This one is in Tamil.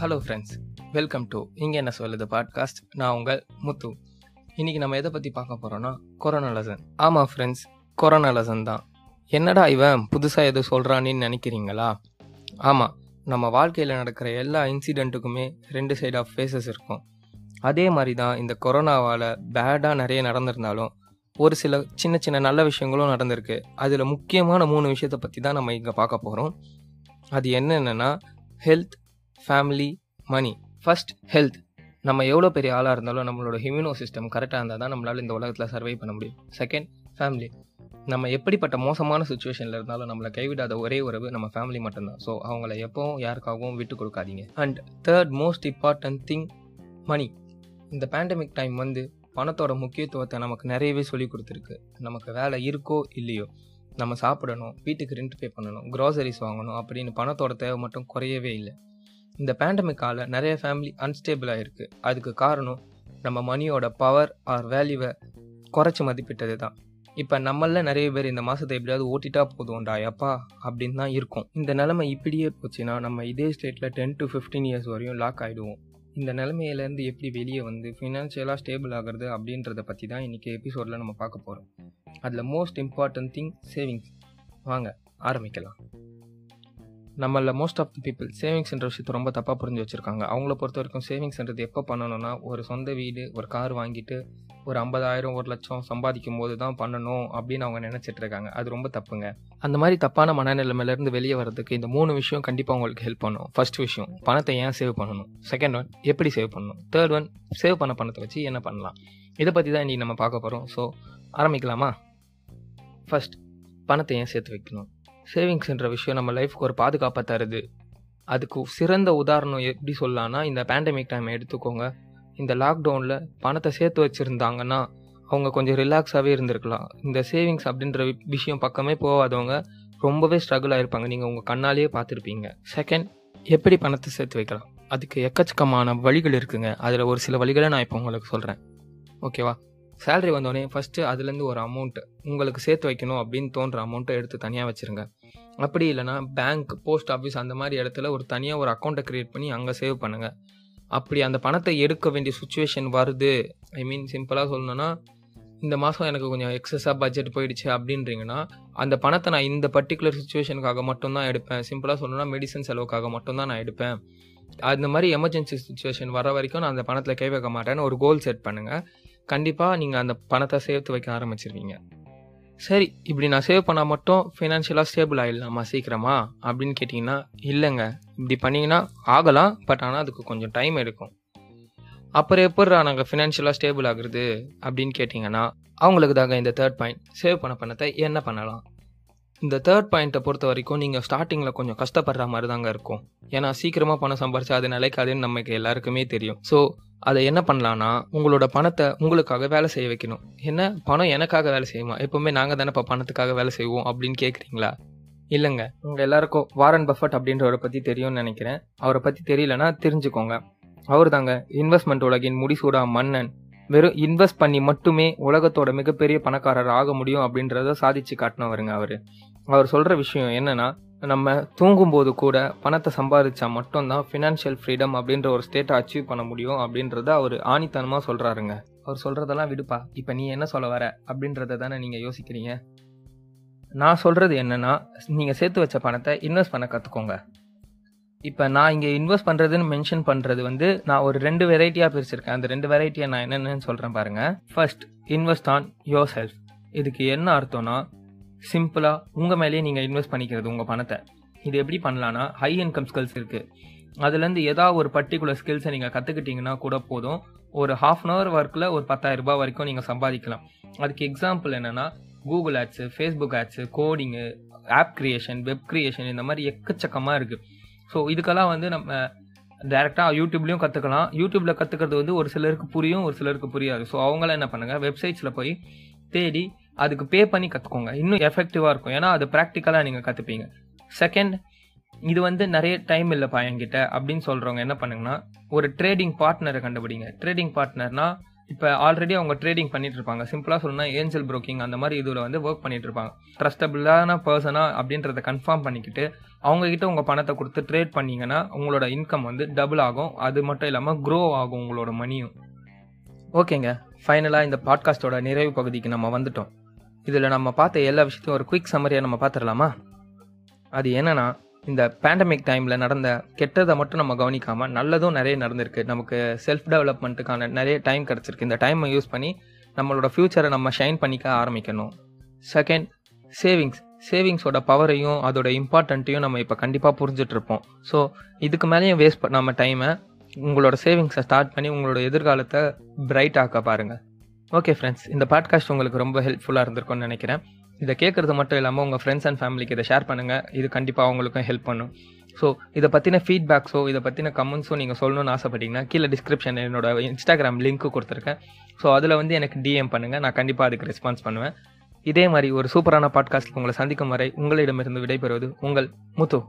ஹலோ ஃப்ரெண்ட்ஸ் வெல்கம் டு இங்கே என்ன சொல்லுது பாட்காஸ்ட் நான் உங்கள் முத்து. இன்னைக்கு நம்ம எதை பற்றி பார்க்க போகிறோன்னா கொரோனா லெசன் ஆமாம் ஃப்ரெண்ட்ஸ் கொரோனா லெசன் தான். என்னடா இவன் புதுசாக எதுவும் சொல்கிறான்னு நினைக்கிறீங்களா? ஆமாம் நம்ம வாழ்க்கையில் நடக்கிற எல்லா இன்சிடெண்ட்டுக்குமே ரெண்டு சைடு ஆஃப் ஃபேஸஸ் இருக்கும். அதே மாதிரி தான் இந்த கொரோனாவால் பேடாக நிறைய நடந்திருந்தாலும் ஒரு சில சின்ன சின்ன நல்ல விஷயங்களும் நடந்திருக்கு. அதில் முக்கியமான மூணு விஷயத்தை பற்றி தான் நம்ம இங்கே பார்க்க போகிறோம் அது என்னென்னா health family money first health நம்ம எவ்வளோ பெரிய ஆளாக இருந்தாலும் நம்மளோட இம்யூனோ சிஸ்டம் கரெக்டாக இருந்தால் தான் நம்மளால் இந்த உலகத்தில் சர்வை பண்ண முடியும். செகண்ட் ஃபேமிலி நம்ம எப்படிப்பட்ட மோசமான சுச்சுவேஷனில் இருந்தாலும் நம்மளை கைவிடாத ஒரே உறவு நம்ம ஃபேமிலி மட்டும்தான். ஸோ அவங்கள எப்போவும் யாருக்காகவும் விட்டு கொடுக்காதீங்க. And third most important thing money இந்த பேண்டமிக் டைம் வந்து பணத்தோட முக்கியத்துவத்தை நமக்கு நிறையவே சொல்லி கொடுத்துருக்கு. நமக்கு வேலை இருக்கோ இல்லையோ நம்ம சாப்பிடணும் வீட்டுக்கு ரெண்ட் பே பண்ணணும் க்ராசரிஸ் வாங்கணும் அப்படின்னு பணத்தோட தேவை மட்டும் குறையவே இல்லை. இந்த பேண்டமிக்கால நிறைய ஃபேமிலி அன்ஸ்டேபிள் ஆகிருக்கு அதுக்கு காரணம் நம்ம மணியோட பவர் ஆர் வேல்யூவை குறைச்சி மதிப்பிட்டது தான். இப்போ நம்மள நிறைய பேர் இந்த மாதத்தை எப்படியாவது ஓட்டிட்டா போதும்டா எப்பா அப்படின்னு தான் இருக்கும். இந்த நிலைமை இப்படியே போச்சுன்னா நம்ம இதே ஸ்டேட்டில் டென் டு ஃபிஃப்டீன் இயர்ஸ் வரையும் லாக் ஆகிடுவோம் இந்த நிலைமையிலேருந்து எப்படி வெளியே வந்து ஃபினான்ஷியலாக ஸ்டேபிள் ஆகிறது அப்படின்றத பற்றி தான் இன்றைக்கி எபிசோடில் நம்ம பார்க்க போகிறோம் அதில் மோஸ்ட் இம்பார்ட்டன்ட் திங் சேவிங்ஸ் வாங்க ஆரம்பிக்கலாம். நம்மள மோஸ்ட் ஆஃப் தி பீப்புள் சேவிங்ஸ்ன்ற விஷயத்தை ரொம்ப தப்பாக புரிஞ்சு வச்சுருக்காங்க. அவங்கள பொறுத்த வரைக்கும் சேவிங்ஸ்ன்றது எப்போ பண்ணணும்னா ஒரு சொந்த வீடு ஒரு கார் வாங்கிட்டு ஒரு ஐம்பதாயிரம் ஒரு லட்சம் சம்பாதிக்கும் போது தான் பண்ணணும் அப்படின்னு அவங்க நினச்சிட்டு இருக்காங்க. அது ரொம்ப தப்புங்க. அந்த மாதிரி தப்பான மனநிலைமையிலேருந்து வெளியே வரதுக்கு இந்த மூணு விஷயம் கண்டிப்பாக உங்களுக்கு ஹெல்ப் பண்ணும். ஃபர்ஸ்ட் விஷயம் பணத்தை ஏன் சேவ் பண்ணணும்? செகண்ட் ஒன் எப்படி சேவ் பண்ணணும்? தேர்ட் ஒன் சேவ் பண்ண பணத்தை வச்சு என்ன பண்ணலாம்? இதை பற்றி தான் இன்றைக்கி நம்ம பார்க்க போகிறோம் ஸோ ஆரம்பிக்கலாமா? ஃபர்ஸ்ட் பணத்தை ஏன் சேர்த்து வைக்கணும்? சேவிங்ஸ்ன்ற விஷயம் நம்ம லைஃப்க்கு ஒரு பாதுகாப்பாக தருது. அதுக்கு சிறந்த உதாரணம் எப்படி சொல்லலாம்னா இந்த பேண்டமிக் டைம் எடுத்துக்கோங்க. இந்த லாக்டவுனில் பணத்தை சேர்த்து வச்சுருந்தாங்கன்னா அவங்க கொஞ்சம் ரிலாக்ஸாகவே இருந்திருக்கலாம். இந்த சேவிங்ஸ் அப்படின்ற வி- விஷயம் பக்கமே போகாதவங்க ரொம்பவே ஸ்ட்ரகிள் ஆகிருப்பாங்க நீங்கள் உங்கள் கண்ணாலேயே பார்த்துருப்பீங்க. செகண்ட் எப்படி பணத்தை சேர்த்து வைக்கலாம்? அதுக்கு எக்கச்சக்கமான வழிகள் இருக்குங்க. அதில் ஒரு சில வழிகளை நான் இப்போ உங்களுக்கு சொல்கிறேன் ஓகேவா சேலரி வந்தோடனே ஃபஸ்ட்டு அதுலேருந்து ஒரு அமௌண்ட் உங்களுக்கு சேர்த்து வைக்கணும் அப்படின்னு தோன்ற அமௌண்ட்டை எடுத்து தனியாக வச்சுருங்க. அப்படி இல்லைனா பேங்க் போஸ்ட் ஆஃபீஸ் அந்த மாதிரி இடத்துல ஒரு தனியாக ஒரு அக்கௌண்ட்டை க்ரியேட் பண்ணி அங்கே சேவ் பண்ணுங்கள் அப்படி அந்த பணத்தை எடுக்க வேண்டிய சுச்சுவேஷன் வருது. ஐ மீன் சிம்பிளாக சொல்லணும்னா இந்த மாதம் எனக்கு கொஞ்சம் எக்ஸஸாக பட்ஜெட் போயிடுச்சு அப்படின்றீங்கன்னா அந்த பணத்தை நான் இந்த பர்டிகுலர் சுச்சுவேஷனுக்காக மட்டும்தான் எடுப்பேன். சிம்பிளாக சொல்லணும்னா மெடிசன் செலவுக்காக மட்டும்தான் நான் எடுப்பேன். அந்த மாதிரி எமர்ஜென்சி சுச்சுவேஷன் வர வரைக்கும் நான் அந்த பணத்தில் கை வைக்க மாட்டேன்னு ஒரு கோல் செட் பண்ணுங்கள் கண்டிப்பாக நீங்கள் அந்த பணத்தை சேர்த்து வைக்க ஆரம்பிச்சிருவீங்க. சரி இப்படி நான் சேவ் பண்ணால் மட்டும் ஃபினான்ஷியலாக ஸ்டேபிள் ஆகிடலாமா சீக்கிரமா? அப்படின்னு கேட்டிங்கன்னா இல்லைங்க. இப்படி பண்ணிங்கன்னா ஆகலாம் பட் ஆனால் அதுக்கு கொஞ்சம் டைம் எடுக்கும். அப்புறம் எப்படிடா நாங்கள் ஃபினான்ஷியலாக ஸ்டேபிள் ஆகுறது? அப்படின்னு கேட்டிங்கன்னா அவங்களுக்கு தாங்க இந்த தேர்ட் பாயிண்ட் சேவ் பண்ண பணத்தை என்ன பண்ணலாம்? இந்த தேர்ட் பாயிண்ட்டை பொறுத்த வரைக்கும் நீங்கள் ஸ்டார்டிங்கில் கொஞ்சம் கஷ்டப்படுற மாதிரி தாங்க இருக்கும். ஏன்னா சீக்கிரமாக பணம் சம்பாரிச்சா அது நிலைக்காதுன்னு நமக்கு எல்லாருக்குமே தெரியும். ஸோ அதை என்ன பண்ணலான்னா உங்களோட பணத்தை உங்களுக்காக வேலை செய்ய வைக்கணும். என்ன? பணம் எனக்காக வேலை செய்யுமா? எப்பவுமே நாங்கள் தானே இப்போ பணத்துக்காக வேலை செய்வோம் அப்படின்னு கேட்குறீங்களா இல்லைங்க. உங்கள் எல்லாருக்கும் வாரன் பஃபட் அப்படின்றவரை பற்றி தெரியும்னு நினைக்கிறேன். அவரை பற்றி தெரியலனா தெரிஞ்சுக்கோங்க. அவர் தாங்க இன்வெஸ்ட்மெண்ட் உலகின் முடிசூடா மன்னன். வெறும் இன்வெஸ்ட் பண்ணி மட்டுமே உலகத்தோட மிகப்பெரிய பணக்காரர் ஆக முடியும் அப்படின்றத சாதிச்சு காட்டினவருங்க அவர். அவர் சொல்கிற விஷயம் என்னன்னா நம்ம தூங்கும்போது கூட பணத்தை சம்பாதிச்சா மட்டும்தான் ஃபினான்ஷியல் ஃப்ரீடம் அப்படின்ற ஒரு ஸ்டேட்டை அச்சீவ் பண்ண முடியும் அப்படின்றத அவர் ஆணித்தனமாக சொல்கிறாருங்க அவர் சொல்கிறதெல்லாம் விடுப்பா. இப்போ நீ என்ன சொல்ல வர அப்படின்றத தானே நீங்கள் யோசிக்கிறீங்க? நான் சொல்கிறது என்னன்னா நீங்கள் சேர்த்து வச்ச பணத்தை இன்வெஸ்ட் பண்ண கற்றுக்கோங்க இப்போ நான் இங்கே இன்வெஸ்ட் பண்ணுறதுன்னு மென்ஷன் பண்ணுறது வந்து நான் ஒரு ரெண்டு வெரைட்டியாக பிரிச்சிருக்கேன். அந்த ரெண்டு வெரைட்டியை நான் என்னென்னு சொல்கிறேன் பாருங்கள் first invest on yourself இதுக்கு என்ன அர்த்தம்னா சிம்பிளாக உங்கள் மேலேயே நீங்கள் இன்வெஸ்ட் பண்ணிக்கிறது உங்கள் பணத்தை. இது எப்படி பண்ணலான்னா ஹை இன்கம் ஸ்கில்ஸ் இருக்குது அதுலேருந்து ஏதாவது ஒரு பர்டிகுலர் ஸ்கில்ஸை நீங்கள் கற்றுக்கிட்டீங்கன்னா கூட போதும். ஒரு ஹாஃப் அன் ஹவர் ஒர்க்கில் ஒரு 10000 ரூபாய் வரைக்கும் நீங்கள் சம்பாதிக்கலாம். அதுக்கு எக்ஸாம்பிள் என்னென்னா Google ads Facebook ads coding app creation web creation இந்த மாதிரி எக்கச்சக்கமாக இருக்குது ஸோ இதுக்கெல்லாம் வந்து நம்ம டேரெக்டாக யூடியூப்லேயும் கற்றுக்கலாம் யூடியூப்பில் கற்றுக்கிறது வந்து ஒரு சிலருக்கு புரியும் ஒரு சிலருக்கு புரியாது. ஸோ அவங்களாம் என்ன பண்ணுங்கள் வெப்சைட்ஸில் போய் தேடி அதுக்கு பே பண்ணி கற்றுக்கோங்க இன்னும் எஃபெக்டிவாக இருக்கும். ஏன்னா அது ப்ராக்டிக்கலாக நீங்கள் கற்றுப்பீங்க செகண்ட் இது வந்து நிறைய டைம் இல்லைப்பா என்கிட்ட அப்படின்னு சொல்கிறவங்க என்ன பண்ணுங்கன்னா ஒரு ட்ரேடிங் பார்ட்னரை கண்டுபிடிங்க. ட்ரேடிங் பார்ட்னர்னா இப்போ ஆல்ரெடி அவங்க ட்ரேடிங் பண்ணிட்டு இருப்பாங்க. சிம்பிளாக சொல்லணும்னா ஏஞ்சல் புரோக்கிங் அந்த மாதிரி இதில் வந்து ஒர்க் பண்ணிட்டு இருப்பாங்க. ட்ரஸ்டபிளான பர்சனா அப்படின்றத கன்ஃபார்ம் பண்ணிக்கிட்டு அவங்கக்கிட்ட உங்கள் பணத்தை கொடுத்து ட்ரேட் பண்ணிங்கன்னா உங்களோட இன்கம் வந்து டபுள் ஆகும். அது மட்டும் இல்லாமல் க்ரோ ஆகும் உங்களோட மணியும் ஓகேங்க ஃபைனலாக இந்த பாட்காஸ்ட்டோட நிறைவு பகுதிக்கு நம்ம வந்துட்டோம். இதில் நம்ம பார்த்த எல்லா விஷயத்தையும் ஒரு குயிக் சம்மரியாக நம்ம பார்த்துடலாமா? அது என்னென்னா இந்த பேண்டமிக் டைமில் நடந்த கெட்டதை மட்டும் நம்ம கவனிக்காமல் நல்லதும் நிறைய நடந்திருக்கு. நமக்கு செல்ஃப் டெவலப்மெண்ட்டுக்கான நிறைய டைம் கிடச்சிருக்கு. இந்த டைமை யூஸ் பண்ணி நம்மளோட ஃப்யூச்சரை நம்ம ஷைன் பண்ணிக்க ஆரம்பிக்கணும். செகண்ட் சேவிங்ஸ் சேவிங்ஸோட பவரையும் அதோட இம்பார்ட்டண்ட்டையும் நம்ம இப்போ கண்டிப்பாக புரிஞ்சிட்ருப்போம் ஸோ இதுக்கு மேலேயும் வேஸ்ட் பண்ணாமல் டைமை உங்களோட சேவிங்ஸை ஸ்டார்ட் பண்ணி உங்களோட எதிர்காலத்தை பிரைட் ஆக்க பாருங்கள் ஓகே ஃப்ரெண்ட்ஸ் இந்த பாட்காஸ்ட் உங்களுக்கு ரொம்ப ஹெல்ப்ஃபுல்லாக இருந்திருக்கும்னு நினைக்கிறேன். இதை கேட்குறது மட்டும் இல்லாமல் உங்கள் ஃப்ரெண்ட்ஸ் அண்ட் ஃபேமிலிக்கு இதை ஷேர் பண்ணுங்கள் இது கண்டிப்பாக அவங்களுக்கும் ஹெல்ப் பண்ணும். ஸோ இதை பற்றின ஃபீட்பேக்ஸோ இதை பற்றின கமெண்ட்ஸோ நீங்கள் சொல்லணும்னு ஆசைப்பட்டீங்கன்னா கீழே டிஸ்கிரிப்ஷன் என்னோட இன்ஸ்டாகிராம் லிங்க்கு கொடுத்துருக்கேன். ஸோ அதில் வந்து எனக்கு டிஎம் பண்ணுங்கள் நான் கண்டிப்பாக அதுக்கு ரெஸ்பான்ஸ் பண்ணுவேன். இதே மாதிரி ஒரு சூப்பரான பாட்காஸ்ட் உங்களை சந்திக்கும் வரை உங்களிடமிருந்து விடைபெறுவது உங்கள் முத்து.